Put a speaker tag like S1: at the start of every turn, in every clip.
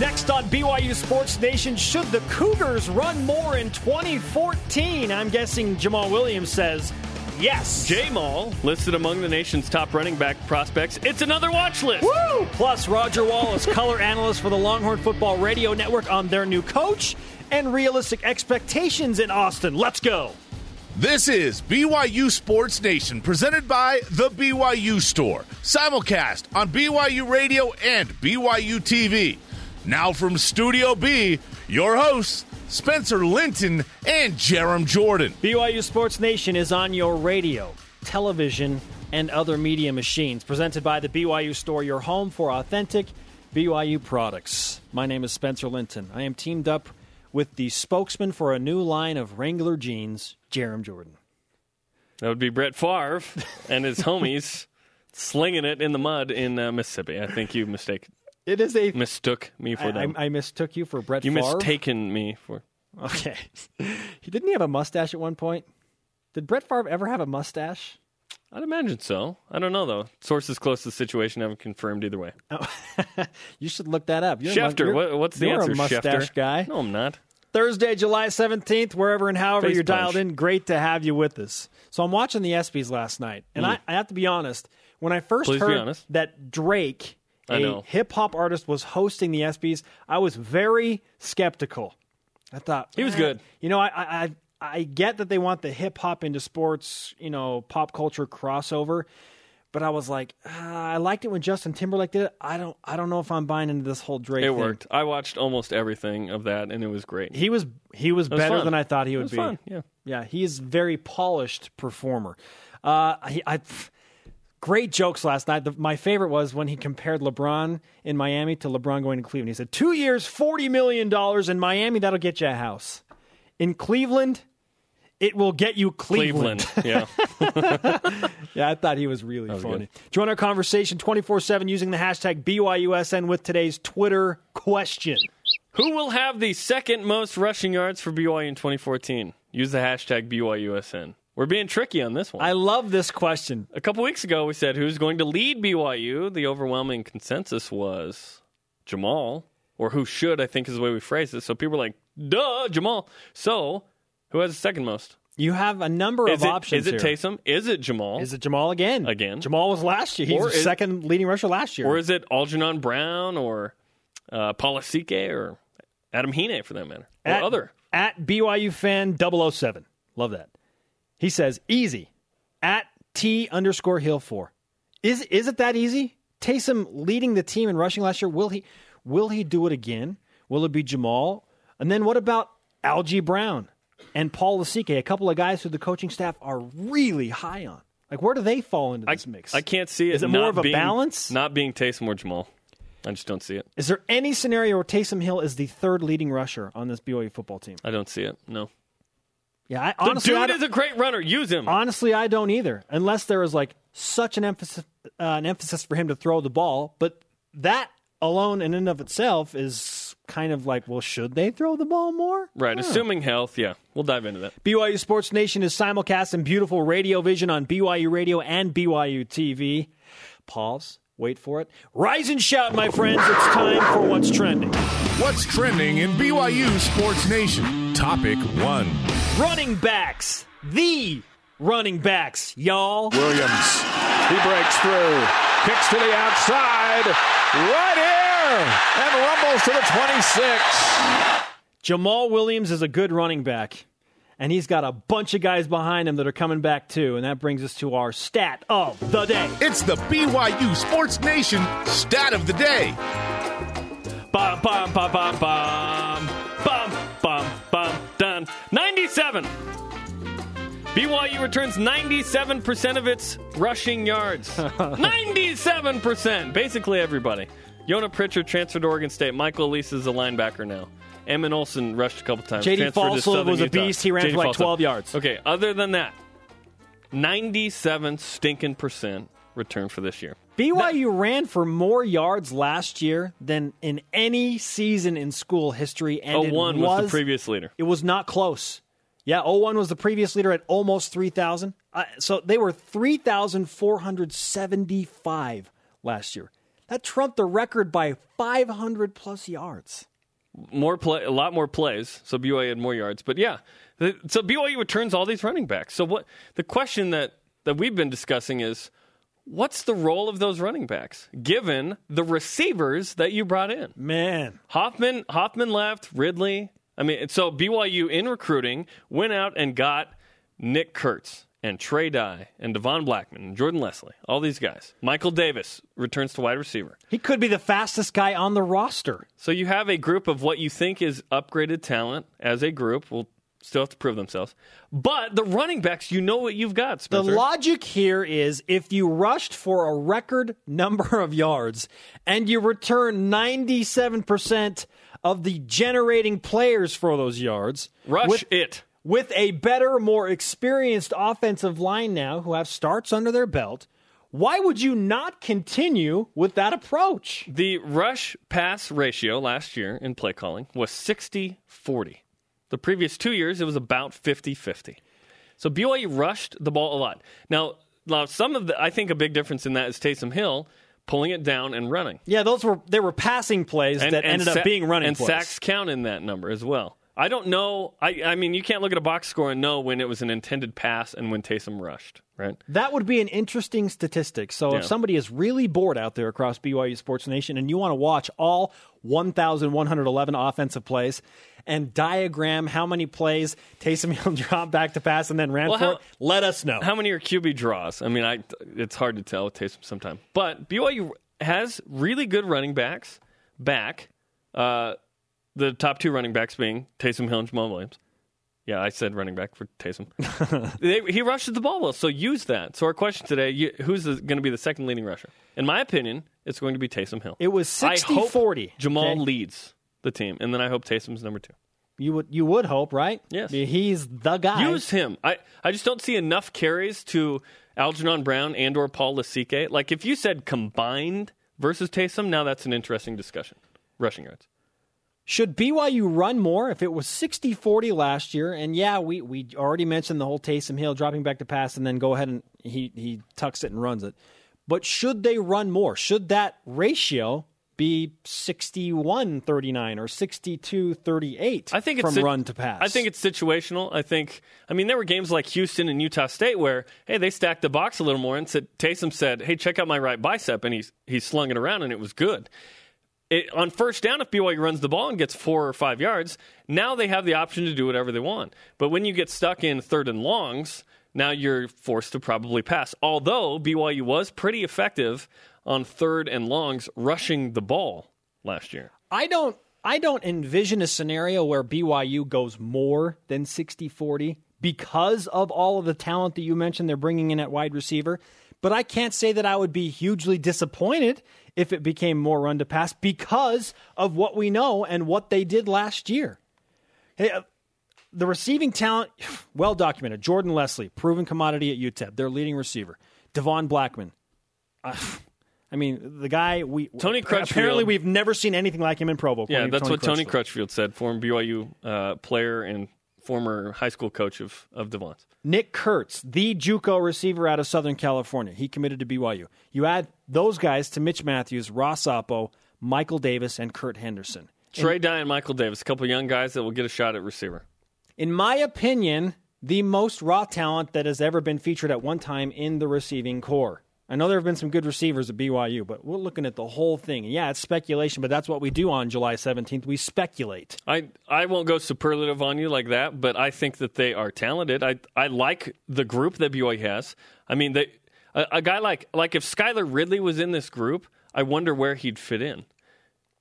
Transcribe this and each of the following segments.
S1: Next on BYU Sports Nation, should the Cougars run more in 2014? I'm guessing Jamal Williams says yes.
S2: J Mall, listed among the nation's top running back prospects. It's another watch list.
S1: Woo! Plus, Roger Wallace, color analyst for the Longhorn Football Radio Network, on their new coach and realistic expectations in Austin. Let's go.
S3: This is BYU Sports Nation, presented by The BYU Store. Simulcast on BYU Radio and BYU TV. Now from Studio B, your hosts, Spencer Linton and Jarom Jordan.
S1: BYU Sports Nation is on your radio, television, and other media machines. Presented by the BYU Store, your home for authentic BYU products. My name is Spencer Linton. I am teamed up with the spokesman for a new line of Wrangler jeans, Jarom Jordan.
S2: That would be Brett Favre and his homies slinging it in the mud in uh, Mississippi. I think you mistake
S1: It is a
S2: mistook me for
S1: I,
S2: them.
S1: I, I mistook you for Brett
S2: you
S1: Favre.
S2: mistaken me for.
S1: Okay. he didn't he have a mustache at one point? Did Brett Favre ever have a mustache?
S2: I'd imagine so. I don't know though. Sources close to the situation haven't confirmed either way.
S1: You should look that up. You're mu-
S2: Schefter, what, what's the
S1: you're
S2: answer?
S1: a mustache
S2: Schefter
S1: guy.
S2: No, I'm not.
S1: Thursday, July 17th, wherever and however
S2: Face
S1: you're dialed in, great to have you with us. So I'm watching the ESPYs last night, and I, I have to be honest. When I first
S2: Mm. Please
S1: heard that Drake,
S2: I
S1: a hip hop artist, was hosting the ESPYs, I was very skeptical. I thought
S2: He was
S1: "Eh."
S2: good.
S1: You know, I, I I get that they want the hip hop into sports, you know, pop culture crossover. But I was like, ah, I liked it when Justin Timberlake did it. I don't, I don't know if I'm buying into this whole Drake.
S2: It
S1: thing.
S2: worked. I watched almost everything of that, and it was great.
S1: He was, he was,
S2: was
S1: better
S2: fun.
S1: than I thought he
S2: It
S1: would
S2: was
S1: be.
S2: fun, yeah.
S1: yeah. He's a very polished performer. Uh, he, I, great jokes last night. The, my favorite was when he compared LeBron in Miami to LeBron going to Cleveland. He said, two years, forty million dollars in Miami. That'll get you a house. In Cleveland, it will get you Cleveland.
S2: Cleveland. yeah.
S1: Yeah, I thought he was really
S2: was
S1: funny.
S2: good.
S1: Join our conversation 24 7 using the hashtag BYUSN with today's Twitter question.
S2: Who will have the second most rushing yards for BYU in 2014? Use the hashtag BYUSN. We're being tricky on this one.
S1: I love this question.
S2: A couple weeks ago, we said who's going to lead BYU. The overwhelming consensus was Jamal, or who should, I think is the way we phrased it. So people were like, duh, Jamal. So who has the second most?
S1: You have a number
S2: Is
S1: of
S2: it,
S1: options
S2: is it
S1: here.
S2: Taysom? Is it Jamal?
S1: Is it Jamal again?
S2: Again.
S1: Jamal was last year. He's
S2: Or
S1: the
S2: is-
S1: second leading rusher last year.
S2: or is it Algernon Brown or uh, Paul Lasike or Adam Hine for that matter? Or
S1: at,
S2: other?
S1: At BYU fan 007. Love that. He says, easy. At T underscore Hill 4. Is, is it that easy? Taysom leading the team in rushing last year. Will he, will he do it again? Will it be Jamal? And then what about Algie Brown and Paul Lasike, a couple of guys who the coaching staff are really high on? Like, where do they fall into this mix?
S2: I can't see it.
S1: Is it more of a
S2: being-
S1: balance?
S2: Not being Taysom or Jamal. I just don't see it.
S1: Is there any scenario where Taysom Hill is the third leading rusher on this BYU football team?
S2: I don't see it. No.
S1: Yeah, I,
S2: The
S1: honestly, I
S2: dude
S1: don't-
S2: is a great runner. Use him.
S1: honestly, I don't either. Unless there is like such an emphasis, uh, an emphasis for him to throw the ball, but that alone in and of itself is kind of like, well, should they throw the ball more?
S2: Right. Assuming health. Yeah. We'll dive into that.
S1: BYU Sports Nation is simulcast in beautiful radio vision on BYU Radio and BYU TV. Pause. Wait for it. Rise and shout, my friends. It's time for what's trending.
S3: What's trending in BYU Sports Nation? Topic one.
S1: Running backs. The running backs, y'all.
S4: Williams. He breaks through. Kicks to the outside. Right here. And rumbles to the 26.
S1: Jamal Williams is a good running back, and he's got a bunch of guys behind him that are coming back too. And that brings us to our stat of the day.
S3: It's the BYU Sports Nation stat of the day.
S2: Bum, bum, bum, bum, bum. Bum, bum, bum, done. 97. BYU returns 97% of its rushing yards. 97%. Basically everybody. Yona Pritchard transferred to Oregon State. Michael Alisa is a linebacker now. Emmett Olson rushed a couple times.
S1: J.D.
S2: Falslev
S1: was a
S2: Utah.
S1: beast. He ran
S2: J.D.
S1: for like
S2: Falslev.
S1: 12 yards.
S2: Okay, other than that, 97 stinking percent return for this year.
S1: BYU ran for more yards last year than in any season in school history, and
S2: Oh,
S1: it
S2: one was, the previous leader.
S1: It was not close. Yeah, 01 was the previous leader at almost 3,000. Uh, so they were 3,475 last year. That trumped the record by 500 plus yards.
S2: more play, a lot more plays. So BYU had more yards, but yeah. So BYU returns all these running backs. So what the question that that we've been discussing is, what's the role of those running backs given the receivers that you brought in?
S1: Man,
S2: Hoffman Hoffman left, Ridley. I mean, so BYU in recruiting went out and got Nick Kurtz and Trey Dye and Devon Blackman and Jordan Leslie, all these guys. Michael Davis returns to wide receiver.
S1: he could be the fastest guy on the roster.
S2: So you have a group of what you think is upgraded talent as a group. Will still have to prove themselves. But the running backs, you know what you've got,
S1: The logic here is if you rushed for a record number of yards and you return 97% of the generating players for those yards,
S2: Rush
S1: with,
S2: it.
S1: with a better, more experienced offensive line now who have starts under their belt, why would you not continue with that approach?
S2: The rush pass ratio last year in play calling was 60 40. The previous two years, it was about 50 50. So BYU rushed the ball a lot. Now, now, some of the, I think a big difference in that is Taysom Hill pulling it down and running.
S1: Yeah, those were they were passing plays
S2: and,
S1: that
S2: and
S1: ended
S2: sa-
S1: up being running
S2: and
S1: plays.
S2: sacks count in that number as well. I don't know. I, I mean, you can't look at a box score and know when it was an intended pass and when Taysom rushed, right?
S1: That would be an interesting statistic. So
S2: Yeah.
S1: if somebody is really bored out there across BYU Sports Nation and you want to watch all 1,111 offensive plays and diagram how many plays Taysom Hill dropped back to pass and then ran
S2: Well,
S1: for
S2: how-
S1: it, let us know.
S2: How many are QB draws? I mean, I it's hard to tell with Taysom sometimes. But BYU has really good running backs back. Uh, the top two running backs being Taysom Hill and Jamal Williams. Yeah, I said running back for Taysom. they, he rushes the ball well, so use that. So our question today: you, Who's going to be the second leading rusher? In my opinion, it's going to be Taysom Hill.
S1: It was
S2: I
S1: 60-40,
S2: Jamal
S1: okay?
S2: leads the team, and then I hope Taysom's number two.
S1: you would you would hope, right?
S2: Yes.
S1: He's the guy.
S2: Use him. I, I just don't see enough carries to Algernon Brown and or Paul Lasike. Like if you said combined versus Taysom, now that's an interesting discussion. Rushing yards.
S1: Should BYU run more if it was 60 40 last year? And yeah, we, we already mentioned the whole Taysom Hill dropping back to pass and then go ahead and he, he tucks it and runs it. But should they run more? Should that ratio be 61 39 or 62 38
S2: I think it's
S1: from run to pass?
S2: I think it's situational. I think. I mean, there were games like Houston and Utah State where hey, they stacked the box a little more and said Taysom said, "Hey, check out my right bicep," and he he slung it around and it was good. It, on first down, if BYU runs the ball and gets four or five yards, now they have the option to do whatever they want. But when you get stuck in third and longs, now you're forced to probably pass. Although BYU was pretty effective on third and longs rushing the ball last year.
S1: I don't I don't envision a scenario where BYU goes more than 60-40 because of all of the talent that you mentioned they're bringing in at wide receiver. But I can't say that I would be hugely disappointed if it became more run to pass because of what we know and what they did last year. Hey, uh, the receiving talent, well documented. Jordan Leslie, proven commodity at UTEP, their leading receiver. Devon Blackman. Uh, I mean, the guy we
S2: Tony
S1: Apparently, we've never seen anything like him in Provo.
S2: Yeah, that's what Tony
S1: Crutchfield.
S2: Crutchfield said, former BYU uh, player and former high school coach of, of Devon's.
S1: Nick Kurtz, the JUCO receiver out of Southern California, he committed to BYU. You add those guys to Mitch Matthews, Ross Apo, Michael Davis, and Kurt Henderson.
S2: Trey Dye and Michael Davis, a couple young guys that will get a shot at receiver.
S1: In my opinion, the most raw talent that has ever been featured at one time in the receiving core. I know there have been some good receivers at BYU, but we're looking at the whole thing. Yeah, it's speculation, but that's what we do on July 17th. We speculate.
S2: I, I won't go superlative on you like that, but I think that they are talented. I I like the group that BYU has. I mean, they, a, a guy like like if Skylar Ridley was in this group, I wonder where he'd fit in.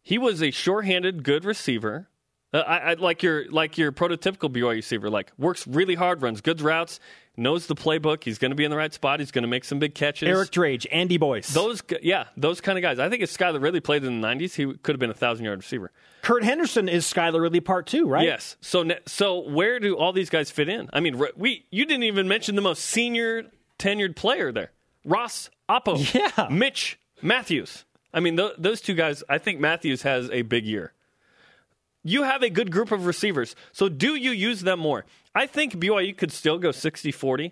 S2: He was a sure-handed, good receiver. Uh, I, I like your like your prototypical BYU receiver. Like works really hard, runs good routes, knows the playbook. He's going to be in the right spot. He's going to make some big catches.
S1: Eric Drage, Andy Boyce.
S2: those yeah, those kind of guys. I think if Skylar Ridley played in the '90s, he could have been a thousand-yard receiver.
S1: Kurt Henderson is Skylar Ridley part two, right?
S2: Yes. So so where do all these guys fit in? I mean, we you didn't even mention the most senior tenured player there, Ross Apo.
S1: Yeah.
S2: Mitch Matthews. I mean, th- those two guys. I think Matthews has a big year. You have a good group of receivers, so do you use them more? I think BYU could still go 60-40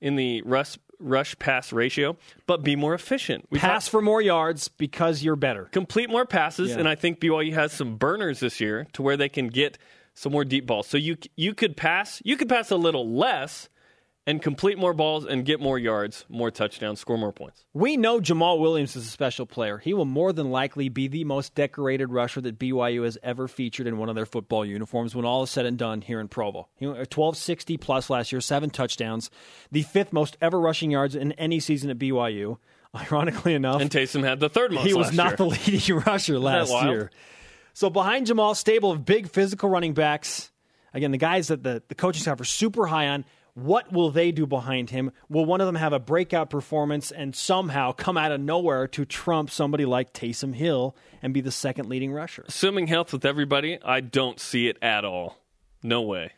S2: in the rush rush pass ratio, but be more efficient. We
S1: Pass for more yards because you're better.
S2: complete more passes,
S1: Yeah.
S2: and I think BYU has some burners this year to where they can get some more deep balls. So you you could pass you could pass a little less and complete more balls and get more yards, more touchdowns, score more points.
S1: We know Jamal Williams is a special player. He will more than likely be the most decorated rusher that BYU has ever featured in one of their football uniforms when all is said and done here in Provo. He went 1260 plus last year, seven touchdowns, the fifth most ever rushing yards in any season at BYU. Ironically enough,
S2: And Taysom had the third most.
S1: he was not
S2: year.
S1: the leading rusher last year. So behind Jamal, stable of big physical running backs. Again, the guys that the, the coaching staff are super high on. What will they do behind him? Will one of them have a breakout performance and somehow come out of nowhere to trump somebody like Taysom Hill and be the second leading rusher?
S2: Assuming health with everybody, I don't see it at all. No way.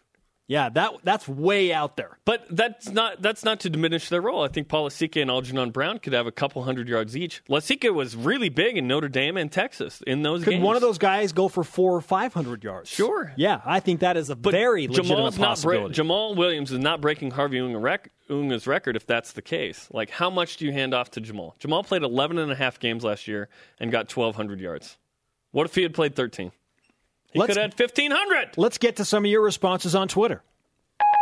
S1: Yeah, that that's way out there.
S2: But that's not that's not to diminish their role. I think Paul Lasike and Algernon Brown could have a couple hundred yards each. Lasike was really big in Notre Dame and Texas in those games.
S1: Could
S2: games.
S1: one of those guys go for four or five hundred yards?
S2: Sure.
S1: Yeah, I think that is a
S2: But
S1: very legitimate
S2: Jamal's bre-
S1: possibility.
S2: Jamal Williams is not breaking Harvey Unga rec- Unga's record if that's the case. Like, how much do you hand off to Jamal? Jamal played 11 and a half games last year and got 1,200 yards. What if he had played 13? He
S1: Let's-
S2: could have had 1,500.
S1: Let's get to some of your responses on Twitter.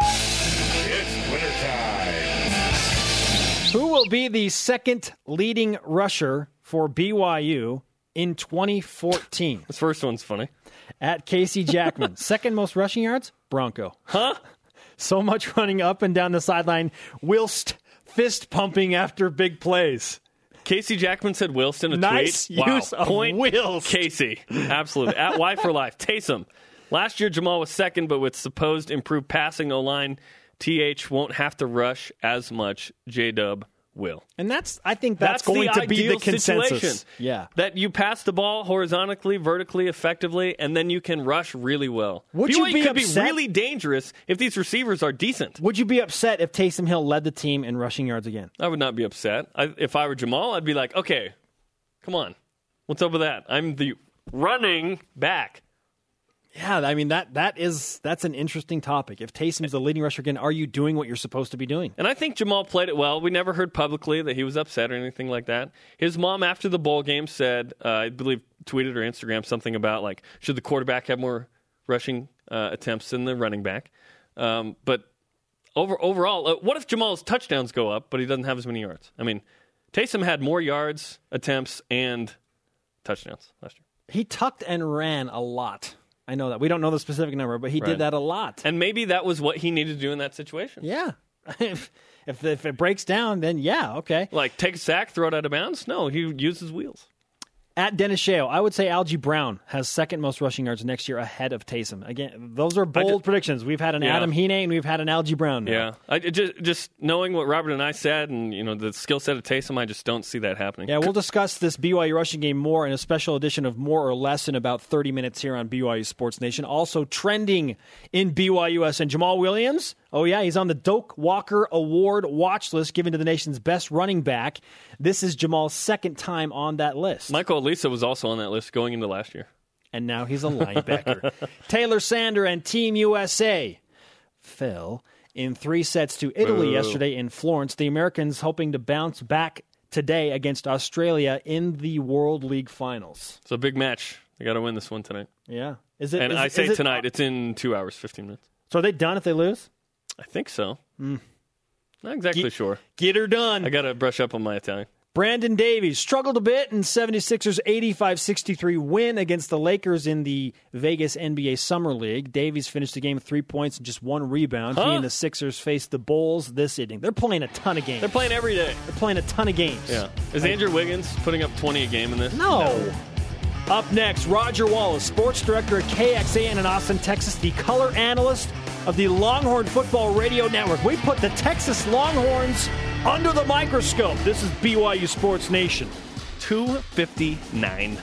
S3: It's wintertime.
S1: Who will be the second leading rusher for BYU in 2014?
S2: This first one's funny.
S1: At Casey Jackman. second most rushing yards? Bronco. Huh? So much running up and down the sideline whilst fist pumping after big plays.
S2: Casey Jackman said Wilson a
S1: Nice
S2: tweet. Wow.
S1: use of
S2: Point
S1: whilst.
S2: Casey. Absolutely. At Y for Life. Taysom. Last year, Jamal was second, but with supposed improved passing O line, TH won't have to rush as much. J Dub will.
S1: And that's, I think that's, going to be the consensus.
S2: situation.
S1: Yeah.
S2: That you pass the ball horizontally, vertically, effectively, and then you can rush really well.
S1: Would you
S2: BYU
S1: be
S2: could
S1: upset-
S2: be really dangerous if these receivers are decent.
S1: Would you be upset if Taysom Hill led the team in rushing yards again?
S2: I would not be upset. I, if I were Jamal, I'd be like, okay, come on. What's up with that? I'm the running back.
S1: Yeah, I mean that that is that's an interesting topic. If Taysom's the leading rusher again, are you doing what you're supposed to be doing?
S2: And I think Jamal played it well. We never heard publicly that he was upset or anything like that. His mom, after the bowl game, said, uh, I believe, tweeted or Instagram something about like, should the quarterback have more rushing uh, attempts than the running back? Um, but over overall, uh, what if Jamal's touchdowns go up, but he doesn't have as many yards? I mean, Taysom had more yards, attempts, and touchdowns last year.
S1: He tucked and ran a lot. I know that. We don't know the specific number, but he
S2: Right.
S1: did that a lot.
S2: And maybe that was what he needed to do in that situation.
S1: yeah. if, if if it breaks down, then yeah, okay.
S2: Like take a sack, throw it out of bounds. No, he uses wheels.
S1: At Dennis Sheo, I would say Algie Brown has second most rushing yards next year ahead of Taysom. Again, those are bold
S2: ju-
S1: predictions. We've had an
S2: Yeah.
S1: Adam Hine and we've had an Algie Brown. Now.
S2: Yeah, I just just knowing what Robert and I said, and you know the skill set of Taysom, I just don't see that happening.
S1: Yeah, we'll discuss this BYU rushing game more in a special edition of More or Less in about 30 minutes here on BYU Sports Nation. Also trending in BYUSN Jamal Williams. Oh, yeah, he's on the Doak Walker Award watch list given to the nation's best running back. This is Jamal's second time on that list.
S2: Michael Alisa was also on that list going into last year.
S1: and now he's a linebacker. Taylor Sander and Team USA fell in three sets to Italy yesterday in Florence. The Americans hoping to bounce back today against Australia in the World League Finals.
S2: It's a big match. They got to win this one tonight.
S1: Yeah. Is it?
S2: And
S1: is-
S2: I say
S1: it-
S2: tonight. It's in two hours, fifteen minutes.
S1: So are they done if they lose?
S2: I think so.
S1: Hmm.
S2: Not exactly
S1: Get-
S2: sure.
S1: Get her done.
S2: I got to brush up on my Italian.
S1: Brandon Davies struggled a bit in 76ers 85-63 win against the Lakers in the Vegas NBA Summer League. Davies finished the game with three points and just one rebound. He and the Sixers faced the Bulls this evening. They're playing a ton of games.
S2: They're playing every day.
S1: They're playing a ton of games.
S2: Yeah. Is Andrew Wiggins putting up twenty a game in this?
S1: No. Up next, Roger Wallace, sports director at KXAN in Austin, Texas, the color analyst of the Longhorn Football Radio Network. We put the Texas Longhorns under the microscope. This is BYU Sports Nation.
S2: Two fifty nine.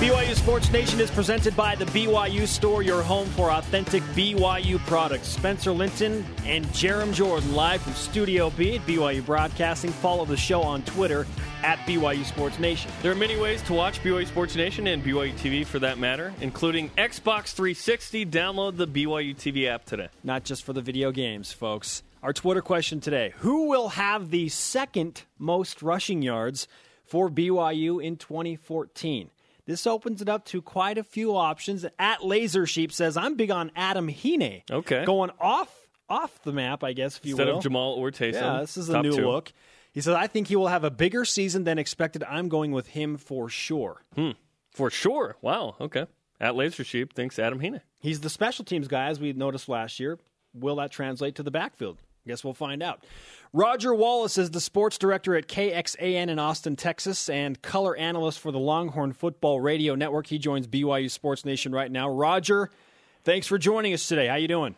S1: BYU Sports Nation is presented by the BYU Store, your home for authentic BYU products. Spencer Linton and Jarom Jordan live from Studio B at BYU Broadcasting. Follow the show on Twitter at BYU Sports Nation.
S2: There are many ways to watch BYU Sports Nation and BYU TV for that matter, including Xbox 360. Download the BYU TV app today.
S1: Not just for the video games, folks. Our Twitter question today Who will have the second most rushing yards for BYU in 2014? This opens it up to quite a few options. At Laser Sheep says, I'm big on Adam Hine.
S2: Okay.
S1: Going off off the map, I guess, if you
S2: Instead
S1: will.
S2: of Jamal or Taysom.
S1: Yeah, this is a new
S2: two.
S1: look. He says, I think he will have a bigger season than expected. I'm going with him for sure. Hmm.
S2: For sure. Wow. Okay. At Laser Sheep thinks Adam Heenan.
S1: He's the special teams guy, as we noticed last year. Will that translate to the backfield? Guess we'll find out. Roger Wallace is the sports director at KXAN in Austin, Texas, and color analyst for the Longhorn Football Radio Network. He joins BYU Sports Nation right now. Roger, thanks for joining us today. How you doing?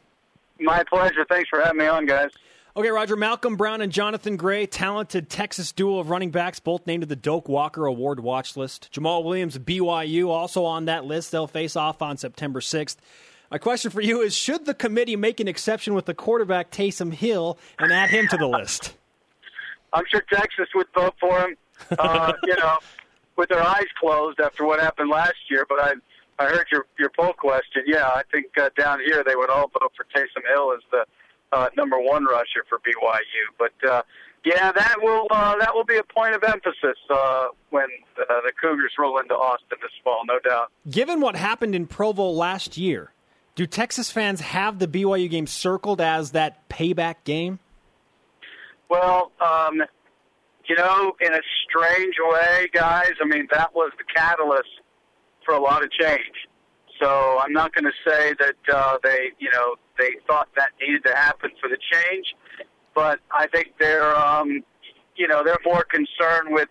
S5: My pleasure. Thanks for having me on, guys.
S1: Okay, Roger. Malcolm Brown and Jonathan Gray, talented Texas duo of running backs, both named to the Doak Walker Award watch list. Jamal Williams, BYU, also on that list. They'll face off on September 6th. My question for you is Should the committee make an exception with the quarterback Taysom Hill and add him to the list?
S5: I'm sure Texas would vote for him, uh, you know, with their eyes closed after what happened last year. But I, I heard your your poll question. Yeah, I think uh, down here they would all vote for Taysom Hill as the uh, number one rusher for BYU. But uh, yeah, that will uh, that will be a point of emphasis uh, when uh, the Cougars roll into Austin this fall, no doubt.
S1: Given what happened in Provo last year, do Texas fans have the BYU game circled as that payback game?
S5: Well, um, you know, in a strange way, guys, I mean, that was the catalyst for a lot of change. So I'm not going to say that uh, they, you know, they thought that needed to happen for the change, but I think they're, um, you know, they're more concerned with.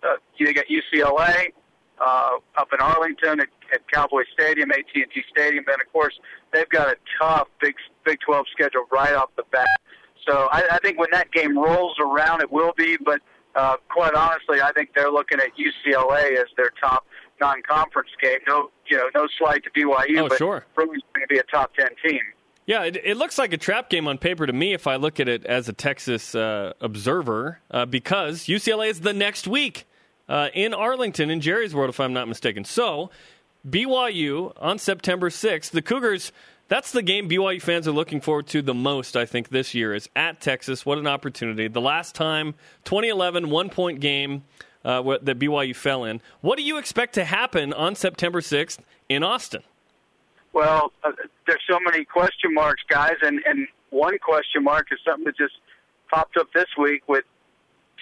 S5: Uh, you got UCLA uh, up in Arlington at Cowboy Stadium, AT&T Stadium, and of course they've got a tough Big Big 12 schedule right off the bat. So I, I think when that game rolls around, it will be. But uh, quite honestly, I think they're looking at UCLA as their top non-conference game. No, you know, no slight to BYU,
S2: Oh,
S5: but
S2: sure.
S5: really going to be a top ten team.
S2: Yeah, it, it looks like a trap game on paper to me if I look at it as a Texas uh, observer, uh, because UCLA is the next week uh, in Arlington, in Jerry's World, if I'm not mistaken. So, BYU on September 6th, the Cougars. That's the game BYU fans are looking forward to the most, I think, this year is at Texas. What an opportunity. The last time, 2011, one point game uh, that BYU fell in. What do you expect to happen on September 6th in Austin?
S5: Well, uh, there's so many question marks, guys, and and one question mark is something that just popped up this week with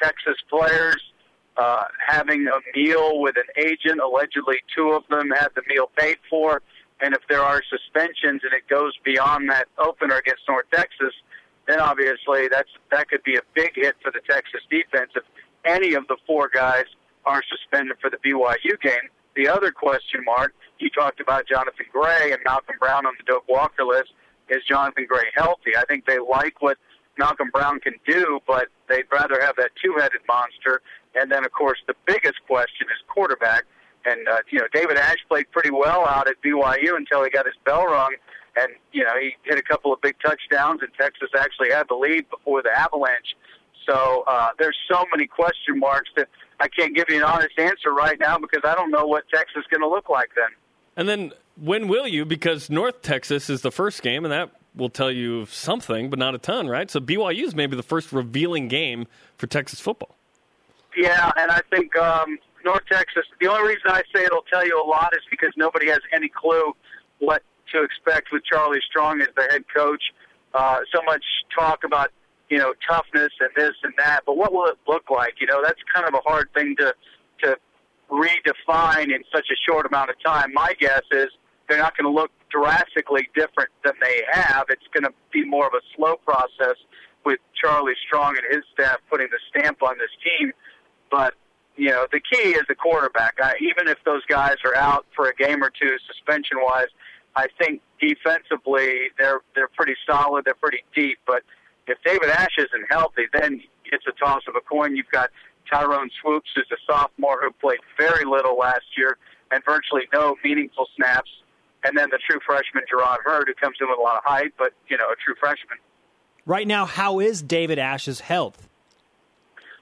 S5: Texas players uh, having a meal with an agent. Allegedly, two of them had the meal paid for, and if there are suspensions and it goes beyond that opener against North Texas, then obviously that's that could be a big hit for the Texas defense if any of the four guys are suspended for the BYU game. The other question mark, you talked about Jonathan Gray and Malcolm Brown on the Doak Walker list. Is Jonathan Gray healthy? I think they like what Malcolm Brown can do, but they'd rather have that two-headed monster. And then, of course, the biggest question is quarterback. And uh, you know, David Ash played pretty well out at BYU until he got his bell rung, and you know he hit a couple of big touchdowns, and Texas actually had the lead before the Avalanche. So uh, there's so many question marks that I can't give you an honest answer right now because I don't know what Texas is going to look like then.
S2: And then when will you? Because North Texas is the first game, and that will tell you something, but not a ton, right? So BYU is maybe the first revealing game for Texas football.
S5: Yeah, and I think um, North Texas. The only reason I say it'll tell you a lot is because nobody has any clue what to expect with Charlie Strong as the head coach. Uh, so much talk about you know toughness and this and that, but what will it look like? You know, that's kind of a hard thing to to redefine in such a short amount of time. My guess is they're not going to look drastically different than they have. It's going to be more of a slow process with Charlie Strong and his staff putting the stamp on this team. But you know, the key is the quarterback. I, even if those guys are out for a game or two, suspension wise, I think defensively they're they're pretty solid. They're pretty deep. But if David Ash isn't healthy, then it's a toss of a coin. You've got Tyrone Swoopes, who's a sophomore who played very little last year and virtually no meaningful snaps. And then the true freshman Jerrod Heard, who comes in with a lot of height, but you know, a true freshman.
S1: Right now, how is David Ash's health?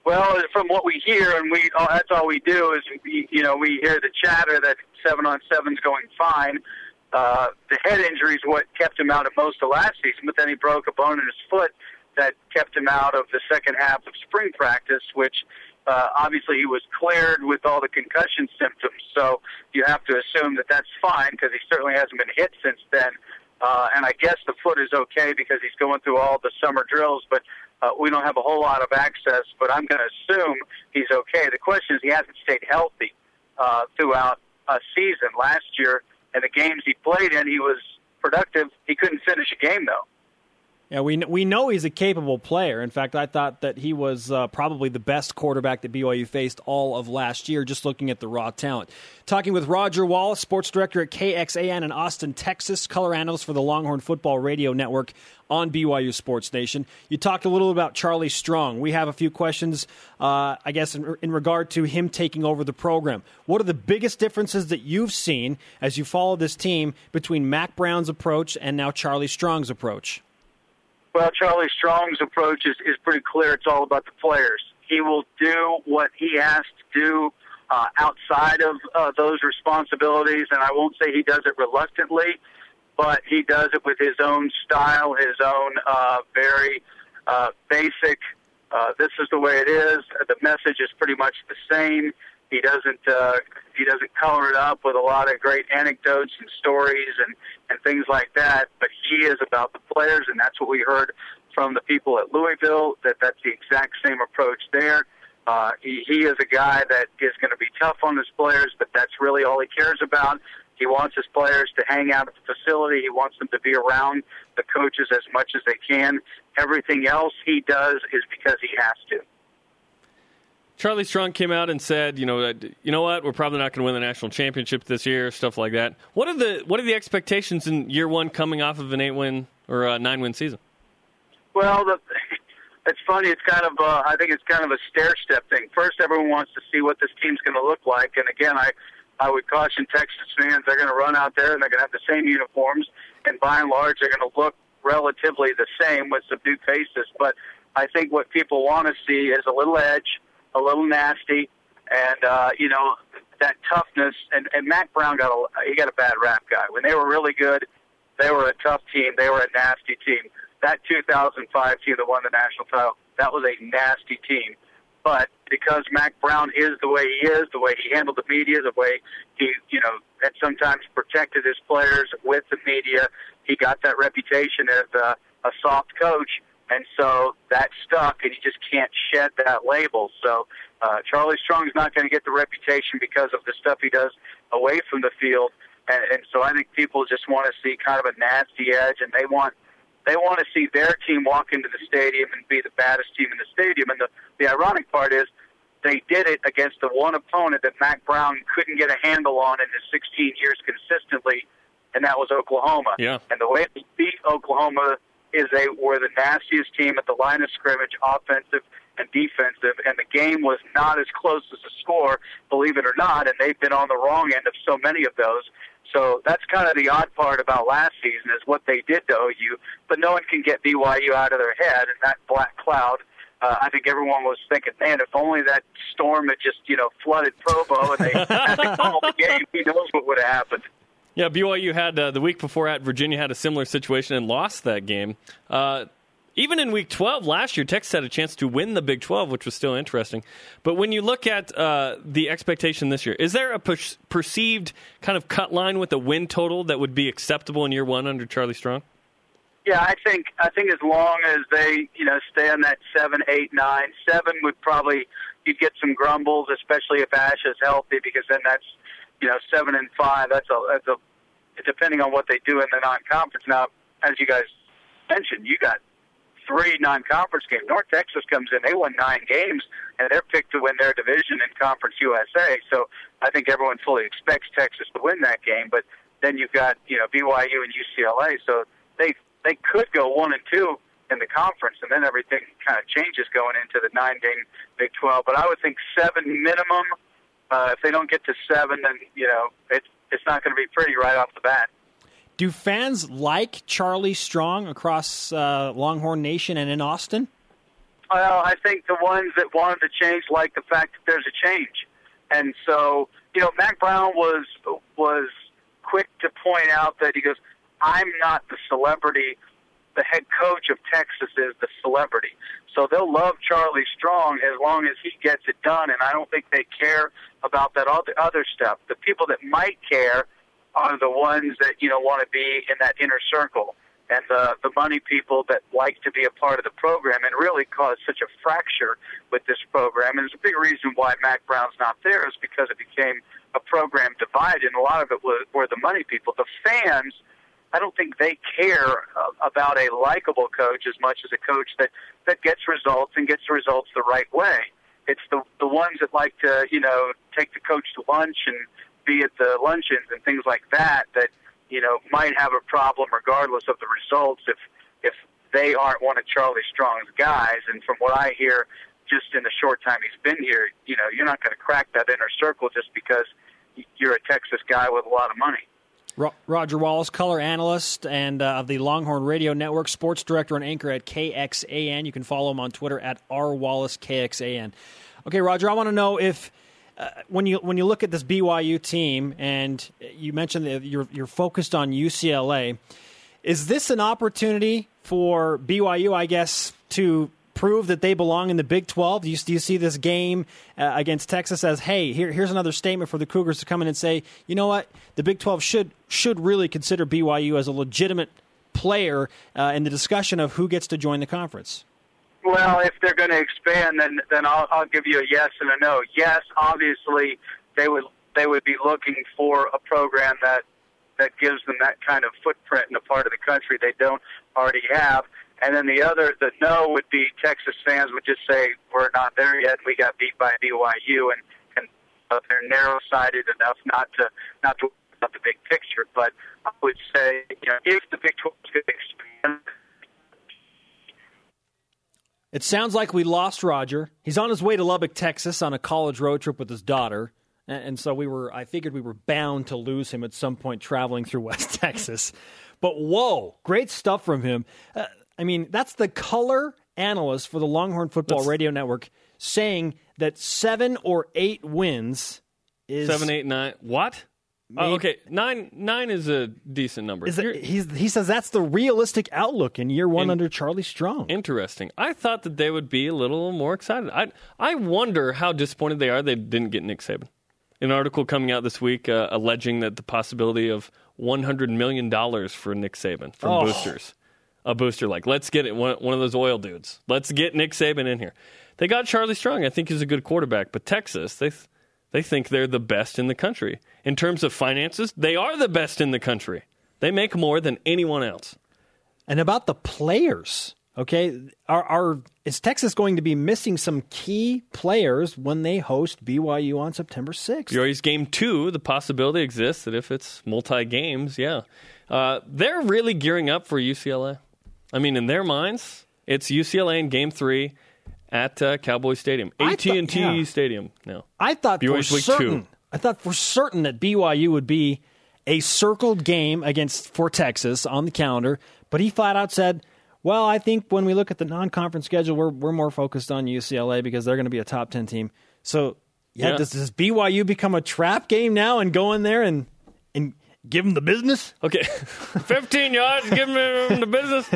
S5: Well, from what we hear, and we oh, that's all we do is we, you know we hear the chatter that seven on seven's going fine. Uh, the head injury is what kept him out of most of last season, but then he broke a bone in his foot that kept him out of the second half of spring practice, which uh, obviously he was cleared with all the concussion symptoms. So you have to assume that that's fine because he certainly hasn't been hit since then. Uh, and I guess the foot is okay because he's going through all the summer drills, but uh, we don't have a whole lot of access. But I'm going to assume he's okay. The question is he hasn't stayed healthy uh, throughout a season. Last year, and the games he played in, he was productive. He couldn't finish a game though.
S1: Yeah, we we know he's a capable player. In fact, I thought that he was uh, probably the best quarterback that BYU faced all of last year. Just looking at the raw talent. Talking with Roger Wallace, sports director at KXAN in Austin, Texas, color analyst for the Longhorn Football Radio Network on BYU Sports Nation. You talked a little about Charlie Strong. We have a few questions, uh, I guess, in, in regard to him taking over the program. What are the biggest differences that you've seen as you follow this team between Mack Brown's approach and now Charlie Strong's approach?
S5: Well, Charlie Strong's approach is, is pretty clear. It's all about the players. He will do what he has to do uh, outside of uh, those responsibilities, and I won't say he does it reluctantly, but he does it with his own style, his own uh, very uh, basic. Uh, this is the way it is. The message is pretty much the same. He doesn't uh, he doesn't color it up with a lot of great anecdotes and stories and and things like that. But he is about the players, and that's what we heard from the people at Louisville. That that's the exact same approach there. Uh, he, he is a guy that is going to be tough on his players, but that's really all he cares about. He wants his players to hang out at the facility. He wants them to be around the coaches as much as they can. Everything else he does is because he has to.
S2: Charlie Strong came out and said, you know, you know what, we're probably not going to win the national championship this year, stuff like that. What are the what are the expectations in year one coming off of an eight win or a nine win season?
S5: Well, the, it's funny. It's kind of uh, I think it's kind of a stair step thing. First, everyone wants to see what this team's going to look like, and again, I I would caution Texas fans they're going to run out there and they're going to have the same uniforms, and by and large, they're going to look relatively the same with some new faces. But I think what people want to see is a little edge a little nasty, and uh, you know that toughness. And, and Mack Brown got a he got a bad rap guy. When they were really good, they were a tough team. They were a nasty team. That 2005 team that won the national title, that was a nasty team. But because Mack Brown is the way he is, the way he handled the media, the way he, you know, had sometimes protected his players with the media, he got that reputation as a, a soft coach and so that stuck, and you just can't shed that label. So uh, Charlie Strong is not going to get the reputation because of the stuff he does away from the field, and, and so I think people just want to see kind of a nasty edge, and they want they want to see their team walk into the stadium and be the baddest team in the stadium. And the the ironic part is they did it against the one opponent that Mack Brown couldn't get a handle on in his 16 years consistently, and that was Oklahoma.
S2: Yeah.
S5: And the way they beat Oklahoma is they were the nastiest team at the line of scrimmage, offensive and defensive, and the game was not as close as the score, believe it or not, and they've been on the wrong end of so many of those. So that's kind of the odd part about last season is what they did to OU, but no one can get BYU out of their head, and that black cloud. Uh, I think everyone was thinking, man, if only that storm had just, you know, flooded Provo and they had to call the game, who knows what would have happened.
S2: Yeah, BYU had uh, the week before at Virginia had a similar situation and lost that game. Uh, even in week 12 last year, Texas had a chance to win the Big 12, which was still interesting. But when you look at uh, the expectation this year, is there a per- perceived kind of cut line with a win total that would be acceptable in year one under Charlie Strong?
S5: Yeah, I think I think as long as they you know stay on that seven, eight, nine, seven would probably you'd get some grumbles, especially if Ash is healthy, because then that's you know, seven and five. That's a that's a depending on what they do in the non-conference. Now, as you guys mentioned, you got three non-conference games. North Texas comes in; they won nine games, and they're picked to win their division in Conference USA. So I think everyone fully expects Texas to win that game. But then you've got you know BYU and UCLA, so they they could go one and two in the conference, and then everything kind of changes going into the nine-game Big 12. But I would think seven minimum uh, if they don't get to seven, then you know it's it's not going to be pretty right off the bat.
S1: Do fans like Charlie Strong across uh, Longhorn Nation and in Austin?
S5: Well, I think the ones that wanted to change like the fact that there's a change, and so you know, Mack Brown was was quick to point out that he goes, "I'm not the celebrity the head coach of Texas is the celebrity. So they'll love Charlie Strong as long as he gets it done, and I don't think they care about that other other stuff. The people that might care are the ones that you know want to be in that inner circle and the the money people that like to be a part of the program and really caused such a fracture with this program. And there's a big reason why Mack Brown's not there is because it became a program divided, and a lot of it was, were the money people. The fans, I don't think they care uh, about a likable coach as much as a coach that that gets results and gets results the right way. It's the the ones that like to you know take the coach to lunch and be at the luncheons and things like that that you know might have a problem regardless of the results if if they aren't one of Charlie Strong's guys. And from what I hear, just in the short time he's been here, you know, you're not going to crack that inner circle just because you're a Texas guy with a lot of money.
S1: Roger Wallace, color analyst and uh, of the Longhorn Radio Network, sports director and anchor at KXAN. You can follow him on Twitter at rwallacekxan. Okay, Roger, I want to know if uh, when you when you look at this BYU team and you mentioned that you're you're focused on UCLA, is this an opportunity for BYU, I guess, to prove that they belong in the Big 12? Do you, do you see this game uh, against Texas as, hey, here, here's another statement for the Cougars to come in and say, you know what, the Big 12 should should really consider BYU as a legitimate player uh, in the discussion of who gets to join the conference?
S5: Well, if they're going to expand, then then I'll, I'll give you a yes and a no. Yes, obviously they would they would be looking for a program that that gives them that kind of footprint in a part of the country they don't already have. And then the other, the no would be Texas fans would just say we're not there yet. We got beat by BYU, and and uh, they're narrow-sided enough not to not to about the big picture. But I would say, you know, if the Big 12 is going to expand.
S1: It sounds like we lost Roger. He's on his way to Lubbock, Texas, on a college road trip with his daughter, and so we were. I figured we were bound to lose him at some point traveling through West Texas. But whoa, great stuff from him. Uh, I mean, that's the color analyst for the Longhorn Football that's, Radio Network saying that seven or eight wins is
S2: seven, eight, nine. What? Oh, okay, nine nine is a decent number.
S1: Is it, he says that's the realistic outlook in year one in, under Charlie Strong.
S2: Interesting. I thought that they would be a little more excited. I I wonder how disappointed they are they didn't get Nick Saban. An article coming out this week uh, alleging that the possibility of one hundred million dollars for Nick Saban from oh. boosters a booster like, let's get it, one, one of those oil dudes. Let's get Nick Saban in here. They got Charlie Strong. I think he's a good quarterback. But Texas, they, they think they're the best in the country. In terms of finances, they are the best in the country. They make more than anyone else.
S1: And about the players, okay, are, are is Texas going to be missing some key players when they host BYU on September 6th?
S2: BYU's game two, the possibility exists that if it's multi games, yeah. Uh, they're really gearing up for UCLA. I mean, in their minds, it's UCLA in Game Three at uh, Cowboy Stadium, AT and T Stadium. No,
S1: I thought for certain. Two. I thought for certain that BYU would be a circled game against for Texas on the calendar, but he flat out said, "Well, I think when we look at the non-conference schedule, we're we're more focused on UCLA because they're going to be a top ten team." So, yeah, yeah. Does, does BYU become a trap game now and go in there and give them the business?
S2: Okay. 15 yards, give them the business.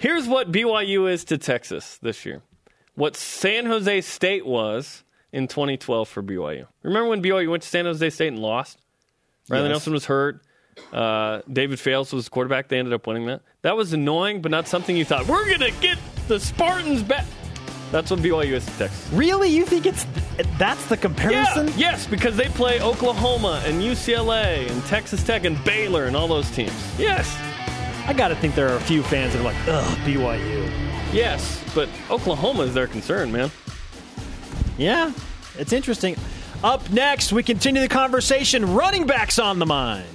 S2: Here's what BYU is to Texas this year. What San Jose State was in 2012 for BYU. Remember when BYU went to San Jose State and lost? Riley yes. Nelson was hurt. Uh, David Fales was the quarterback. They ended up winning that. That was annoying, but not something you thought, we're going to get the Spartans back. That's what BYU is to Texas.
S1: Really? You think it's that's the comparison?
S2: Yeah, yes, because they play Oklahoma and UCLA and Texas Tech and Baylor and all those teams. Yes.
S1: I got to think there are a few fans that are like, ugh, BYU.
S2: Yes, but Oklahoma is their concern, man.
S1: Yeah, it's interesting. Up next, we continue the conversation. Running backs on the mind.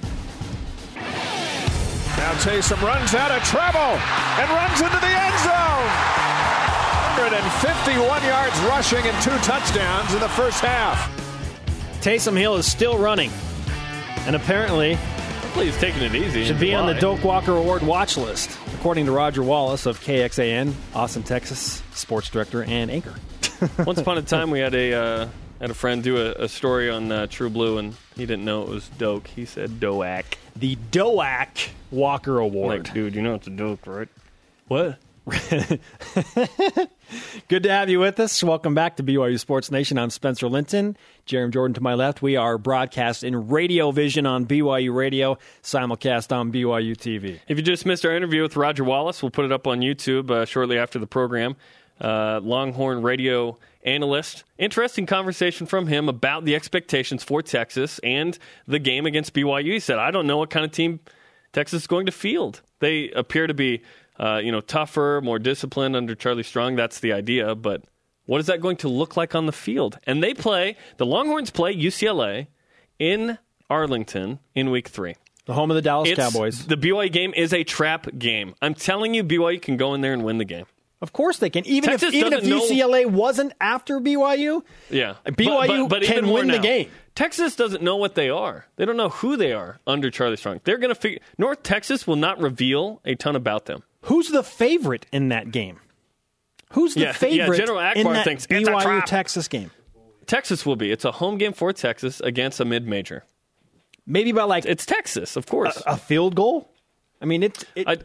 S4: Now Taysom runs out of trouble and runs into the end zone. 151 yards rushing and two touchdowns in the first half.
S1: Taysom Hill is still running. And apparently,
S2: well, he's taking it easy.
S1: Should be on the Doak Walker Award watch list, according to Roger Wallace of KXAN, Austin, Texas, sports director and anchor.
S2: Once upon a time, we had a uh, had a friend do a, a story on uh, True Blue, and he didn't know it was Doak. He said Doak.
S1: The Doak Walker Award.
S2: Like, dude, you know it's a Doak, right? What?
S1: Good to have you with us. Welcome back to BYU Sports Nation. I'm Spencer Linton. Jeremy Jordan to my left. We are broadcast in radio vision on BYU Radio, simulcast on BYU TV.
S2: If you just missed our interview with Roger Wallace, we'll put it up on YouTube uh, shortly after the program. Uh, Longhorn radio analyst. Interesting conversation from him about the expectations for Texas and the game against BYU. He said, I don't know what kind of team Texas is going to field. They appear to be uh, you know, tougher, more disciplined under Charlie Strong. That's the idea. But what is that going to look like on the field? And they play, the Longhorns play UCLA in Arlington in week three.
S1: The home of the Dallas
S2: It's-
S1: Cowboys.
S2: The BYU game is a trap game. I'm telling you, BYU can go in there and win the game.
S1: Of course they can. Even
S2: Texas
S1: if even if
S2: know-
S1: UCLA wasn't after BYU,
S2: Yeah.
S1: BYU can
S2: even more
S1: win the game.
S2: Texas doesn't know what they are. They don't know who they are under Charlie Strong. They're going to figure. North Texas will not reveal a ton about them.
S1: Who's the favorite in that game? Who's the
S2: Yeah, yeah,
S1: favorite
S2: General
S1: in that
S2: thinks
S1: BYU. Texas game?
S2: Texas will be. It's a home game for Texas against a mid-major.
S1: Maybe by like
S2: It's Texas, of course.
S1: a field goal. I mean, it. it
S2: I,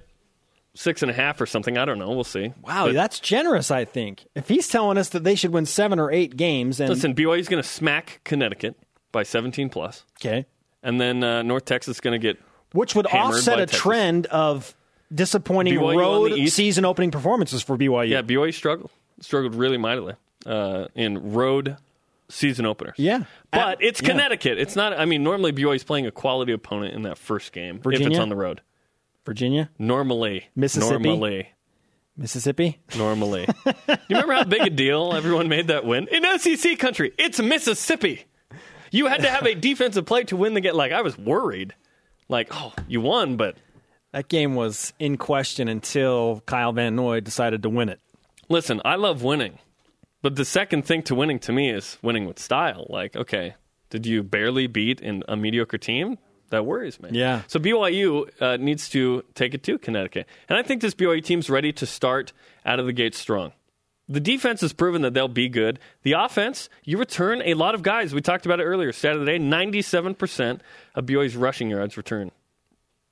S2: six and a half or something. I don't know. We'll see.
S1: wow,
S2: But
S1: that's generous. I think if he's telling us that they should win seven or eight games, and
S2: listen, BYU's going to smack Connecticut by 17 plus,
S1: okay,
S2: and then uh, North Texas is going to get
S1: which would offset a
S2: Texas.
S1: trend of disappointing
S2: BYU
S1: road season opening performances for BYU.
S2: yeah. BYU struggled struggled really mightily uh, in road season openers.
S1: Yeah.
S2: But
S1: At-
S2: it's
S1: yeah.
S2: Connecticut. It's not. I mean, normally BYU's playing a quality opponent in that first game if
S1: Virginia?
S2: it's on the road.
S1: Virginia,
S2: Normally,
S1: Mississippi?
S2: Normally,
S1: Mississippi.
S2: normally. you remember how big a deal everyone made that win in SEC country? It's Mississippi. You had to have a defensive play to win the game. Like I was worried. Like, oh, you won, but
S1: That game was in question until Kyle Van Noy decided to win it.
S2: listen, I love winning. But the second thing to winning to me is winning with style. Like, okay, did you barely beat in a mediocre team? That worries me.
S1: Yeah.
S2: So BYU uh, needs to take it to Connecticut. And I think this BYU team's ready to start out of the gate strong. The defense has proven that they'll be good. The offense, you return a lot of guys. We talked about it earlier. Stat of the day 97% of BYU's rushing yards return.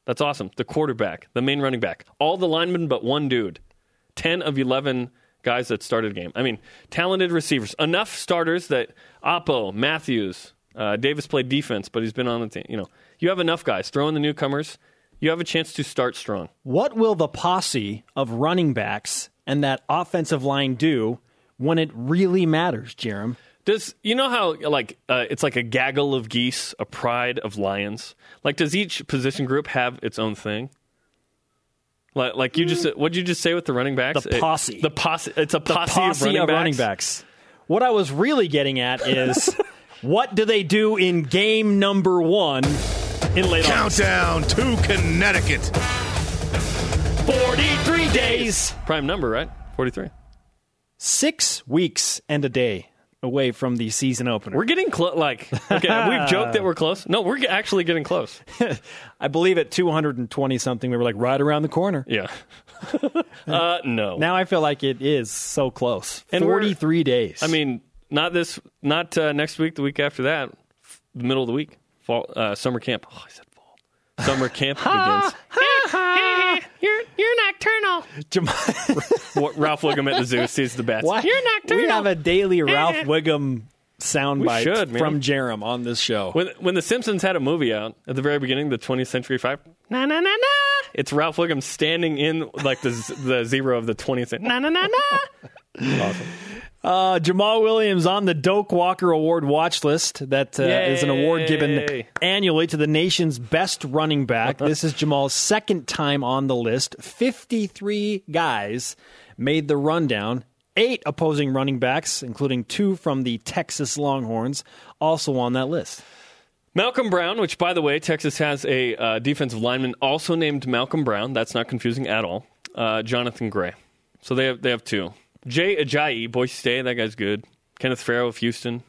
S2: That's awesome. The quarterback, the main running back, all the linemen but one dude. 10 of 11 guys that started a game. I mean, talented receivers. Enough starters that Apo, Matthews, uh, Davis played defense, but he's been on the team. You know, you have enough guys. Throw in the newcomers. You have a chance to start strong.
S1: What will the posse of running backs and that offensive line do when it really matters, Jarom?
S2: Does you know how like uh, it's like a gaggle of geese, a pride of lions? Like, does each position group have its own thing? Like, like you just what did you just say with the running backs?
S1: The
S2: It-
S1: posse.
S2: the posse. It's a
S1: The
S2: posse, of, running, backs.
S1: What I was really getting at is what do they do in game number one in late August?
S3: Countdown to Connecticut.
S1: 43 days.
S2: Prime number, right? Forty-three.
S1: Six weeks and a day away from the season opener.
S2: We're getting close. Like, okay, we've joked that we're close. No, we're actually getting close.
S1: I believe at 220 something, we were like right around the corner.
S2: Yeah. uh, no.
S1: Now I feel like it is so close.
S2: And
S1: 43 days.
S2: I mean, not this, not uh, next week. The week after that, f- the middle of the week, fall, uh, summer camp. Oh, I said. Summer camp begins. Hey, you're you're nocturnal.
S1: Jamal-
S2: Wa- Ralph Wiggum at the zoo sees the bats.
S1: Why?
S2: You're nocturnal.
S1: We have a daily eh. Ralph Wiggum soundbite
S2: should, man.
S1: from Jarom on this show.
S2: When when the Simpsons had a movie out at the very beginning, the 20th Century Five, na na na na, it's Ralph Wiggum standing in like the z- the zero of the 20th. Century. Na na na na. Awesome.
S1: Uh, Jamal Williams on the Doak Walker Award watch list. That uh, is an award given annually to the nation's best running back. this is Jamal's second time on the list. 53 guys made the rundown. Eight opposing running backs, including two from the Texas Longhorns, also on that list.
S2: Malcolm Brown, which by the way, Texas has a uh, defensive lineman also named Malcolm Brown. That's not confusing at all. Uh, Jonathan Gray. So they have they have two. Jay Ajayi, Boise State, that guy's good. Kenneth Farrow of Houston.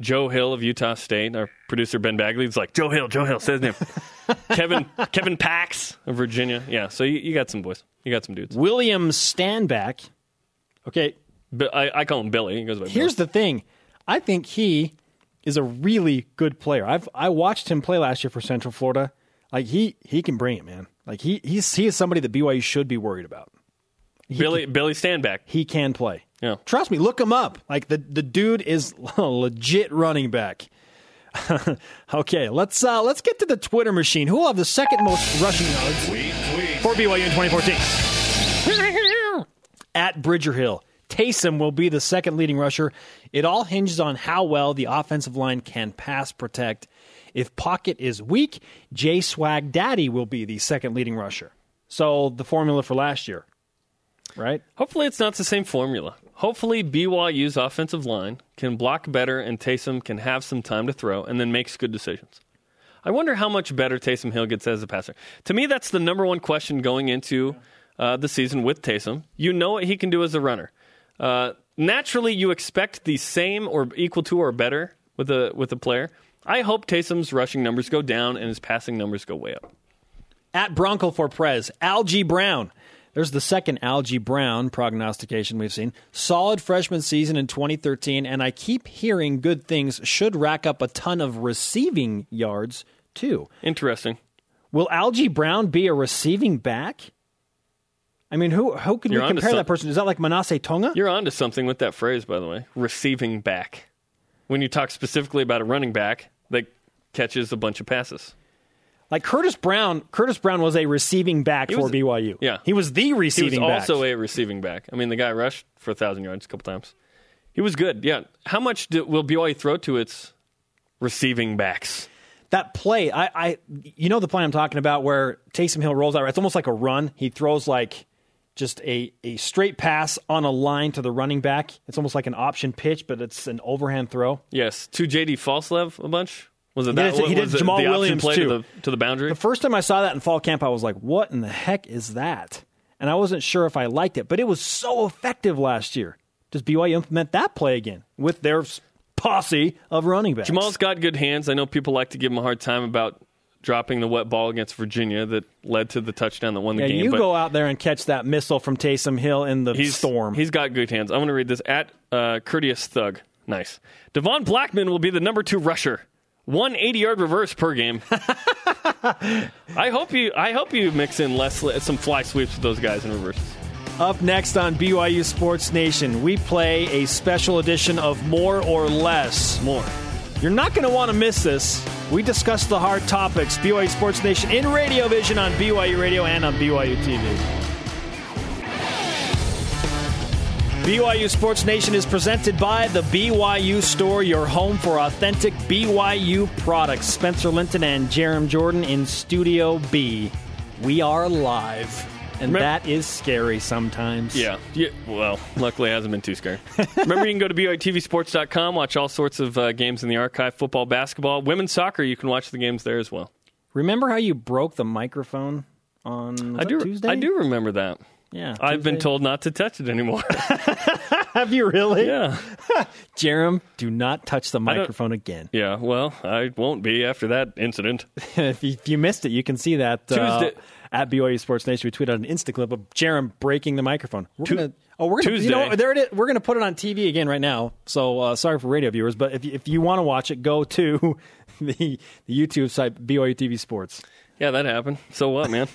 S2: Joe Hill of Utah State. Our producer Ben Bagley is like Joe Hill, Joe Hill, say his name. Kevin Kevin Parks of Virginia. Yeah, so you, you got some boys. You got some dudes.
S1: Williams Stanback. Okay,
S2: Bi- I, I call him Billy. He goes by
S1: Here's
S2: Bill.
S1: the thing. I think he is a really good player. I've I watched him play last year for Central Florida. Like he he can bring it, man. Like he he's he is somebody that BYU should be worried about.
S2: Billy Billy Stanback.
S1: He can play.
S2: Yeah.
S1: Trust me, look him up. Like the the dude is a legit running back. okay, let's uh, let's get to the Twitter machine. Who will have the second most rushing yards for BYU in 2014? At Bridger Hill. Taysom will be the second leading rusher. It all hinges on how well the offensive line can pass protect. If pocket is weak, J Swag Daddy will be the second leading rusher. So the formula for last year, right?
S2: Hopefully, it's not the same formula. Hopefully, BYU's offensive line can block better and Taysom can have some time to throw and then makes good decisions. I wonder how much better Taysom Hill gets as a passer. To me, that's the number one question going into uh, the season with Taysom. You know what he can do as a runner. Uh, naturally, you expect the same or equal to or better with a with a player. I hope Taysom's rushing numbers go down and his passing numbers go way up.
S1: At Bronco for Prez, Algie Brown. There's the second Algie Brown prognostication we've seen. Solid freshman season in 2013, and I keep hearing good things. Should rack up a ton of receiving yards, too.
S2: Interesting.
S1: Will Algie Brown be a receiving back? I mean, who who can we compare that person? Is that like Manase Tonga?
S2: You're onto something with that phrase, by the way. Receiving back. When you talk specifically about a running back that catches a bunch of passes.
S1: Like Curtis Brown. Curtis Brown was a receiving back for BYU.
S2: yeah.
S1: he was the receiving.
S2: He was
S1: back.
S2: also a receiving back. I mean, the guy rushed for a thousand yards a couple times. He was good. Yeah. How much do, will BYU throw to its receiving backs?
S1: that play, I, I, you know the play I'm talking about where Taysom Hill rolls out. It's almost like a run. He throws like just a a straight pass on a line to the running back. It's almost like an option pitch, but it's an overhand throw.
S2: Yes, to JD Falslev a bunch. Was it
S1: He
S2: that?
S1: did it to- he did Jamal
S2: the
S1: Williams,
S2: play
S1: too.
S2: to the to the boundary.
S1: The first time I saw that in fall camp, I was like, "What in the heck is that?" And I wasn't sure if I liked it, but it was so effective last year. Does BYU implement that play again with their posse of running backs?
S2: Jamal's got good hands. I know people like to give him a hard time about dropping the wet ball against Virginia that led to the touchdown that won the
S1: yeah,
S2: game.
S1: you go out there and catch that missile from Taysom Hill in the
S2: he's,
S1: storm.
S2: He's got good hands. I'm going to read this at uh, Courteous Thug. Nice. Devon Blackmon will be the number two rusher. One 80 yard reverse per game. I hope you. I hope you mix in less some fly sweeps with those guys in reverse.
S1: Up next on BYU Sports Nation, we play a special edition of More or Less.
S2: More.
S1: You're not going to want to miss this. We discuss the hard topics. BYU Sports Nation in Radio Vision on BYU Radio and on BYU TV. BYU Sports Nation is presented by the BYU Store, your home for authentic BYU products. Spencer Linton and Jarom Jordan in Studio B. We are live, and
S2: Remem-
S1: that is scary sometimes.
S2: Yeah. yeah. Well, luckily it hasn't been too scary. Remember, you can go to BYUTVSports.com, watch all sorts of uh, games in the archive football, basketball, women's soccer. You can watch the games there as well.
S1: Remember how you broke the microphone on
S2: I do.
S1: Tuesday?
S2: I do remember that.
S1: Yeah,
S2: I've been told not to touch it anymore.
S1: Have you really?
S2: yeah.
S1: Jarom, do not touch the microphone again.
S2: Yeah. Well, I won't be after that incident.
S1: if, you, if you missed it, you can see that uh,
S2: Tuesday-
S1: at BYU Sports Nation. We tweeted an Insta clip of Jarom breaking the microphone. We're gonna, oh, we're gonna, you know,
S2: Tuesday.
S1: there it is. We're gonna put it on TV again right now. So uh, sorry for radio viewers, but if you, if you want to watch it, go to the the YouTube site BYU TV Sports.
S2: Yeah, that happened. So what, man?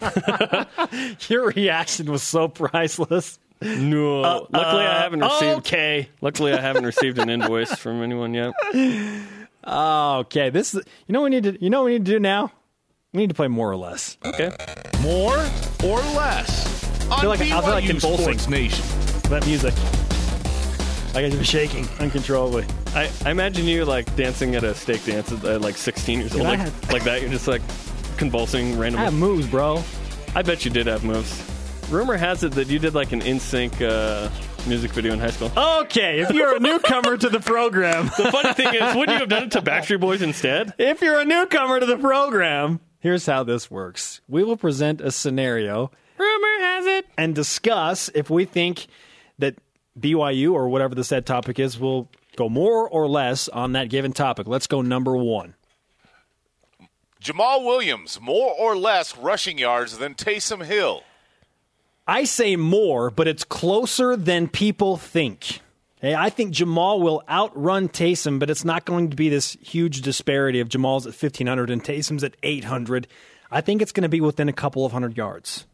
S1: Your reaction was so priceless.
S2: No. luckily, I haven't received.
S1: Uh, Okay.
S2: Luckily, I haven't received an invoice from anyone yet.
S1: Okay. This is, you know what we need to you know what we need to do now. We need to play more or less.
S2: Okay.
S3: More or less on
S1: feel like- I feel like
S3: BYU
S1: convulsing.
S3: Sports Nation.
S1: That music. Like I'm shaking uncontrollably.
S2: I, I imagine you like dancing at a stake dance at uh, like 16 years old, like,
S1: have-
S2: like that. You're just like convulsing
S1: I
S2: randomly.
S1: have moves, bro.
S2: I bet you did have moves. Rumor has it that you did like an NSYNC uh, music video in high school.
S1: Okay, if you're a newcomer to the program,
S2: The funny thing is, wouldn't you have done it to Backstreet Boys instead?
S1: if you're a newcomer to the program, here's how this works. We will present a scenario
S2: Rumor has it.
S1: and discuss if we think that BYU or whatever the said topic is will go more or less on that given topic. Let's go number 1.
S3: Jamal Williams, more or less rushing yards than Taysom Hill.
S1: I say more, but it's closer than people think. Hey, I think Jamal will outrun Taysom, but it's not going to be this huge disparity of Jamal's at 1,500 and Taysom's at 800. I think it's going to be within a couple of hundred yards.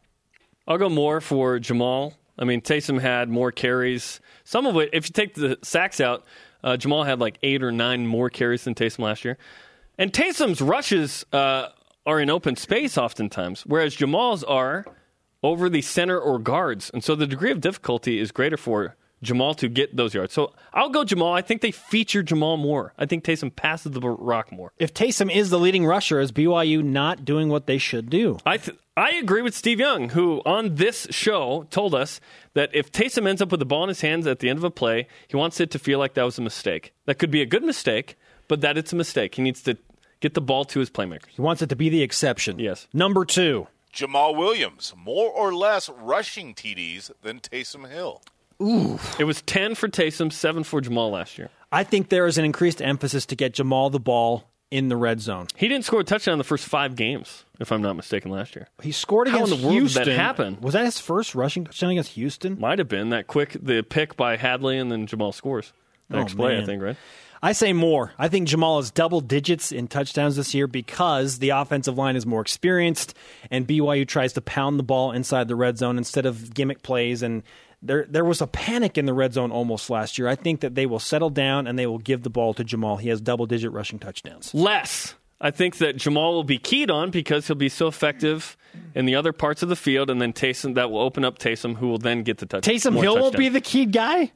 S2: I'll go more for Jamal. I mean, Taysom had more carries. Some of it, if you take the sacks out, uh, Jamal had like eight or nine more carries than Taysom last year. And Taysom's rushes uh, are in open space oftentimes, whereas Jamal's are over the center or guards. And so the degree of difficulty is greater for Jamal to get those yards. So I'll go Jamal. I think they feature Jamal more. I think Taysom passes the rock more.
S1: If Taysom is the leading rusher, is BYU not doing what they should do?
S2: I th- I agree with Steve Young, who on this show told us that if Taysom ends up with the ball in his hands at the end of a play, he wants it to feel like that was a mistake. That could be a good mistake, but that it's a mistake. He needs to get the ball to his playmakers.
S1: He wants it to be the exception.
S2: Yes.
S1: Number two.
S3: Jamal Williams, more or less rushing TDs than Taysom Hill. Ooh.
S2: It was 10 for Taysom, 7 for Jamal last year.
S1: I think there is an increased emphasis to get Jamal the ball in the red zone.
S2: He didn't score a touchdown in the first five games, if I'm not mistaken, last year.
S1: He scored
S2: How in
S1: against
S2: the world did
S1: Houston.
S2: that happen?
S1: Was that his first rushing touchdown against Houston?
S2: Might have been that quick, the pick by Hadley, and then Jamal scores. Next
S1: Oh,
S2: play, I think, right?
S1: I say more. I think Jamal is double digits in touchdowns this year because the offensive line is more experienced and BYU tries to pound the ball inside the red zone instead of gimmick plays and there there was a panic in the red zone almost last year. I think that they will settle down and they will give the ball to Jamal. He has double digit rushing touchdowns.
S2: Less. I think that Jamal will be keyed on because he'll be so effective in the other parts of the field, and then Taysom that will open up Taysom, who will then get the touch.
S1: Taysom Hill won't be the key guy?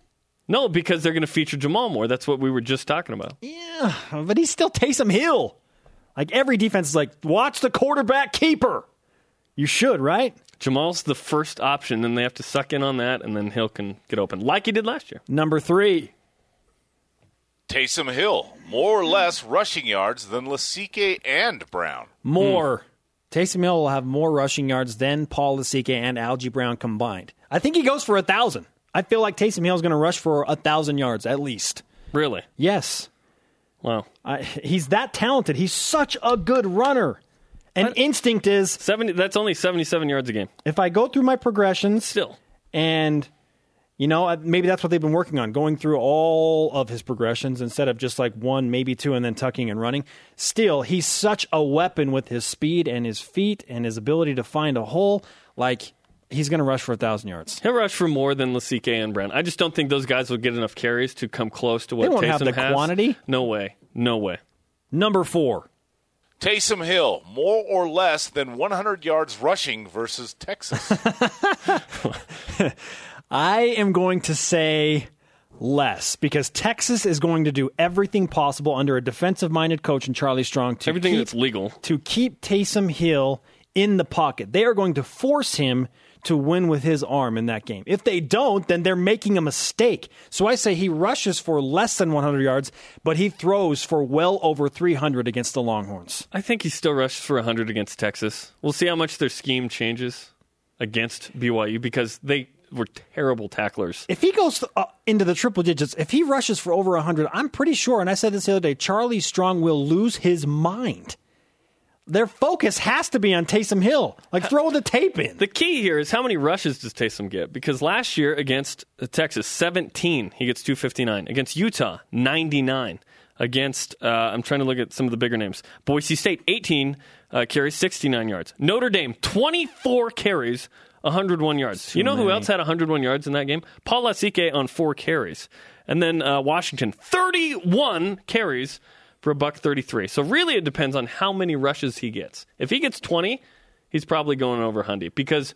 S2: No, because they're going to feature Jamal more. That's what we were just talking about.
S1: Yeah, but he's still Taysom Hill. Like every defense is like, watch the quarterback keeper. You should, right?
S2: Jamal's the first option, and they have to suck in on that, and then Hill can get open like he did last year.
S1: Number three.
S3: Taysom Hill, more or less rushing yards than Lasike and Brown.
S1: More. Taysom Hill will have more rushing yards than Paul Lasike and Algie Brown combined. I think he goes for a thousand. I feel like Taysom Hill is going to rush for a thousand yards at least.
S2: Really?
S1: Yes,
S2: Wow.
S1: I, he's that talented. He's such a good runner. And instinct is
S2: Seventy. That's only seventy-seven yards a game.
S1: if I go through my progressions
S2: Still,
S1: and you know maybe that's what they've been working on going through all of his progressions instead of just like one maybe two and then tucking and running still he's such a weapon with his speed and his feet and his ability to find a hole like he's going to rush for a thousand yards
S2: he'll rush for more than Lasike and Brown. I just don't think those guys will get enough carries to come close to what
S1: They won't
S2: Taysom
S1: have the
S2: has.
S1: quantity.
S2: No way. No way.
S1: number four
S3: Taysom Hill, more or less than 100 yards rushing versus Texas.
S1: i am going to say less because texas is going to do everything possible under a defensive minded coach and charlie strong to
S2: Everything
S1: keep
S2: that's legal.
S1: to keep Taysom Hill in the pocket. They are going to force him to win with his arm in that game. If they don't, then they're making a mistake. So I say he rushes for less than 100 yards, but he throws for well over 300 against the Longhorns.
S2: I think he still rushes for 100 against Texas. We'll see how much their scheme changes against BYU because they were terrible tacklers.
S1: If he goes uh, into the triple digits, if he rushes for over 100, I'm pretty sure, and I said this the other day, Charlie Strong will lose his mind. Their focus has to be on Taysom Hill. Like, throw the tape in.
S2: The key here is how many rushes does Taysom get? Because last year against Texas, 17, he gets 259. Against Utah, 99. Against, uh, I'm trying to look at some of the bigger names. Boise State, 18 uh, carries, 69 yards. Notre Dame, 24 carries, 101 yards. you know who else had 101 yards in that game? Paul Lasike on four carries. And then uh, Washington, 31 carries for a buck 33. So really it depends on how many rushes he gets. If he gets 20, he's probably going over Hundy because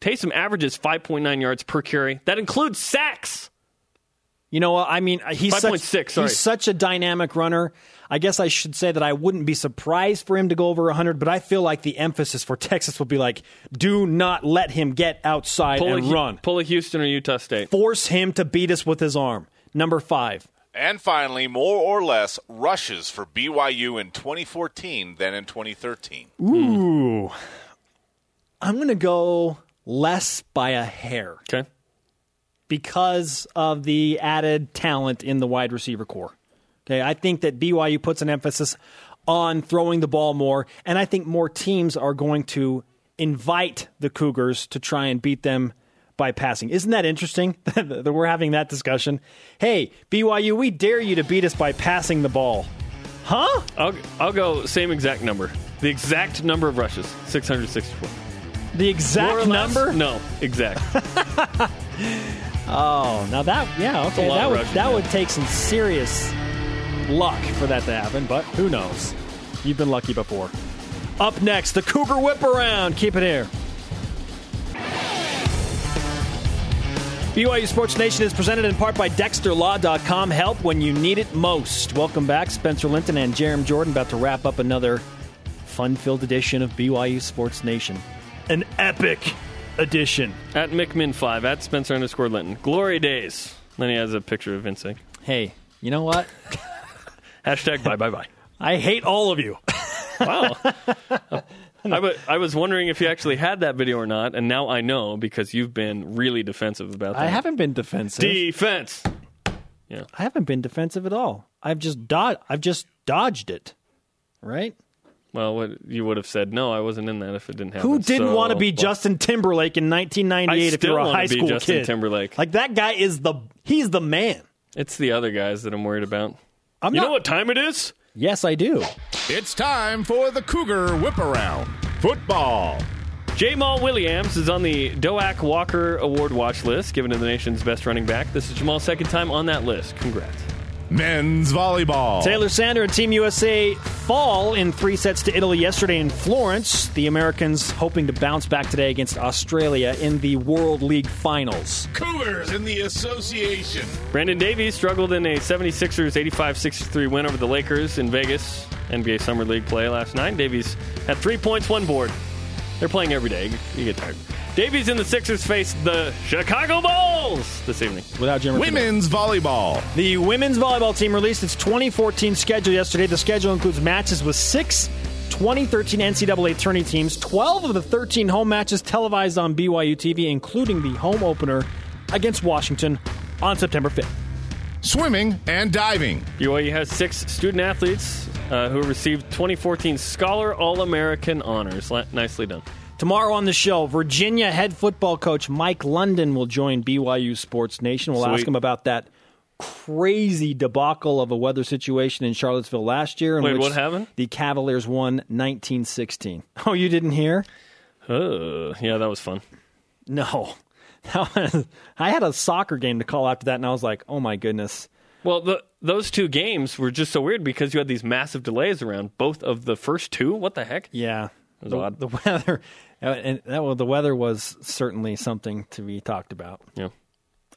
S2: Taysom averages 5.9 yards per carry. That includes sacks.
S1: You know, what? I mean, uh, he's such,
S2: 5.6, sorry.
S1: he's such a dynamic runner. I guess I should say that I wouldn't be surprised for him to go over 100, but I feel like the emphasis for Texas will be like, do not let him get outside
S2: Pull,
S1: and
S2: a,
S1: run.
S2: pull a Houston or Utah State.
S1: Force him to beat us with his arm. Number five.
S3: And finally, more or less rushes for BYU in 2014 than in 2013.
S1: Ooh. I'm going to go less by a hair
S2: Okay.
S1: because of the added talent in the wide receiver corps. Okay, I think that BYU puts an emphasis on throwing the ball more, and I think more teams are going to invite the Cougars to try and beat them by passing. Isn't that interesting that we're having that discussion? Hey, BYU, we dare you to beat us by passing the ball. Huh?
S2: I'll, I'll go same exact number. The exact number of rushes, 664.
S1: The exact number?
S2: No, exact.
S1: Oh, now that yeah, okay, that would
S2: rushing,
S1: that
S2: yeah.
S1: would take some serious luck for that to happen, but who knows? You've been lucky before. Up next, the Cougar Whip Around. Keep it here. BYU Sports Nation is presented in part by DexterLaw.com. Help when you need it most. Welcome back, Spencer Linton and Jarom Jordan, about to wrap up another fun-filled edition of BYU Sports Nation. An epic edition.
S2: at McMinn5, at Spencer underscore Linton. Glory days. Then he has a picture of Vince.
S1: Hey, you know what?
S2: Hashtag bye bye bye.
S1: I hate all of you.
S2: Wow. I, was wondering if you actually had that video or not, and now I know because you've been really defensive about that.
S1: I haven't been defensive.
S2: Defense. Yeah.
S1: I haven't been defensive at all. I've just dod- I've just dodged it. Right?
S2: Well, what you would have said, no, I wasn't in that if it didn't happen.
S1: Who didn't
S2: So,
S1: want to be
S2: well,
S1: Justin Timberlake in 1998 if you're a
S2: wanna
S1: high
S2: be
S1: school
S2: Justin
S1: kid?
S2: Timberlake.
S1: Like that guy is the he's the man.
S2: It's the other guys that I'm worried about.
S1: I'm
S2: You
S1: not,
S2: know what time it is?
S1: Yes, I do.
S3: It's time for the Cougar Whip Around Football.
S2: Jamal Williams is on the Doak Walker Award watch list, given to the nation's best running back. This is Jamal's second time on that list. Congrats.
S3: Men's volleyball.
S1: Taylor Sander and Team USA fall in three sets to Italy yesterday in Florence. The Americans hoping to bounce back today against Australia in the World League Finals.
S3: Cougars in the association.
S2: Brandon Davies struggled in a 76ers 85 63 win over the Lakers in Vegas, NBA Summer League play last night. Davies had three points, one board. They're playing every day. You get tired. Davies and the Sixers face the Chicago Bulls this evening.
S1: Without Jim.
S3: Women's volleyball.
S1: The women's volleyball team released its 2014 schedule yesterday. The schedule includes matches with six 2013 NCAA tourney teams, 12 of the 13 home matches televised on BYU TV, including the home opener against Washington on September 5th.
S3: Swimming and diving.
S2: BYU has six student athletes uh, who received 2014 Scholar All American honors. La- nicely done.
S1: Tomorrow on the show, Virginia head football coach Mike London will join BYU Sports Nation. We'll ask him about that crazy debacle of a weather situation in Charlottesville last year. In
S2: Wait,
S1: which
S2: what happened?
S1: The Cavaliers won 1916. Oh, you didn't hear?
S2: Uh, yeah, that was fun.
S1: No. Was- I had a soccer game to call after that, and I was like, oh my goodness.
S2: Well, the, those two games were just so weird because you had these massive delays around both of the first two. What the heck?
S1: Yeah.
S2: was
S1: the,
S2: odd.
S1: the weather, and that, well, the weather was certainly something to be talked about.
S2: Yeah.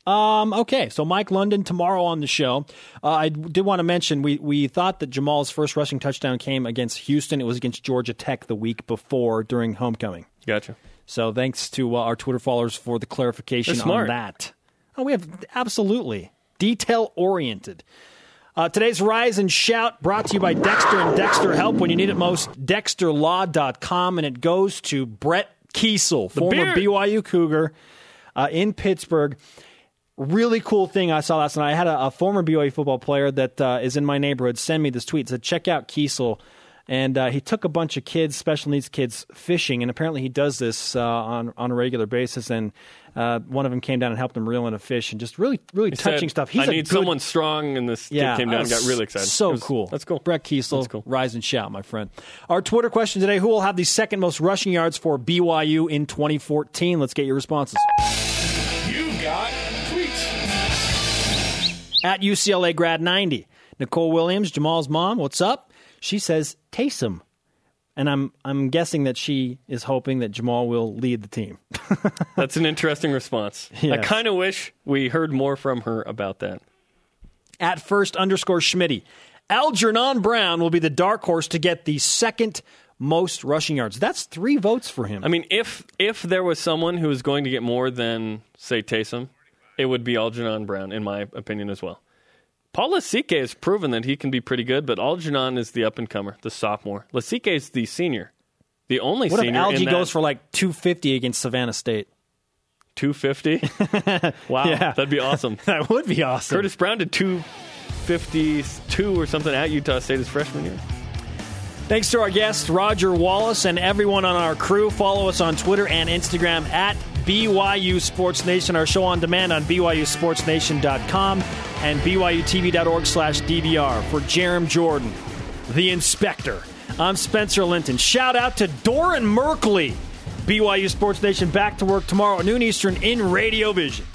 S1: Um, okay, so Mike London tomorrow on the show. Uh, I did want to mention we we thought that Jamal's first rushing touchdown came against Houston. It was against Georgia Tech the week before during homecoming.
S2: Gotcha.
S1: So thanks to uh, our Twitter followers for the clarification on that. Oh, we have absolutely detail oriented. Uh, today's Rise and Shout brought to you by Dexter and Dexter Help when you need it most. DexterLaw.com, and it goes to Brett Keisel, former
S2: beard.
S1: BYU Cougar uh, in Pittsburgh. Really cool thing I saw last night. I had a, a former BYU football player that uh, is in my neighborhood send me this tweet. It said, check out Keisel. And uh, he took a bunch of kids, special needs kids, fishing. And apparently he does this uh, on, on a regular basis. And uh, one of them came down and helped him reel in a fish and just really, really
S2: He
S1: touching
S2: said,
S1: stuff. He's
S2: I
S1: a
S2: need
S1: good-
S2: someone strong, and this
S1: yeah,
S2: kid came down and got really excited.
S1: So
S2: was-
S1: cool.
S2: That's cool.
S1: Brett Keisel,
S2: That's cool.
S1: rise and shout, my friend. Our Twitter question today: Who will have the second most rushing yards for BYU in 2014? Let's get your responses.
S3: You've got tweets.
S1: At UCLA grad 90, Nicole Williams, Jamal's mom. What's up? She says Taysom, and I'm I'm guessing that she is hoping that Jamal will lead the team.
S2: That's an interesting response. I kind of wish we heard more from her about that.
S1: At first underscore Schmitty, Algernon Brown will be the dark horse to get the second most rushing yards. That's three votes for him.
S2: I mean, if if there was someone who was going to get more than say Taysom, it would be Algernon Brown, in my opinion as well. Paul Lasike has proven that he can be pretty good, but Algernon is the up and comer, the sophomore. Lasike is the senior, the only
S1: what if
S2: senior.
S1: Algie
S2: in that
S1: goes for like 250 against Savannah State?
S2: 250? wow,
S1: Yeah.
S2: that'd be awesome.
S1: That would be awesome.
S2: Curtis Brown did 252 or something at Utah State his freshman year.
S1: Thanks to our guests, Roger Wallace, and everyone on our crew. Follow us on Twitter and Instagram at BYU Sports Nation. Our show on demand on BYUSportsNation.com and BYUTV.org slash DVR. For Jarom Jordan, the inspector, I'm Spencer Linton. Shout out to Doran Merkley. BYU Sports Nation back to work tomorrow at noon Eastern in Radio Vision.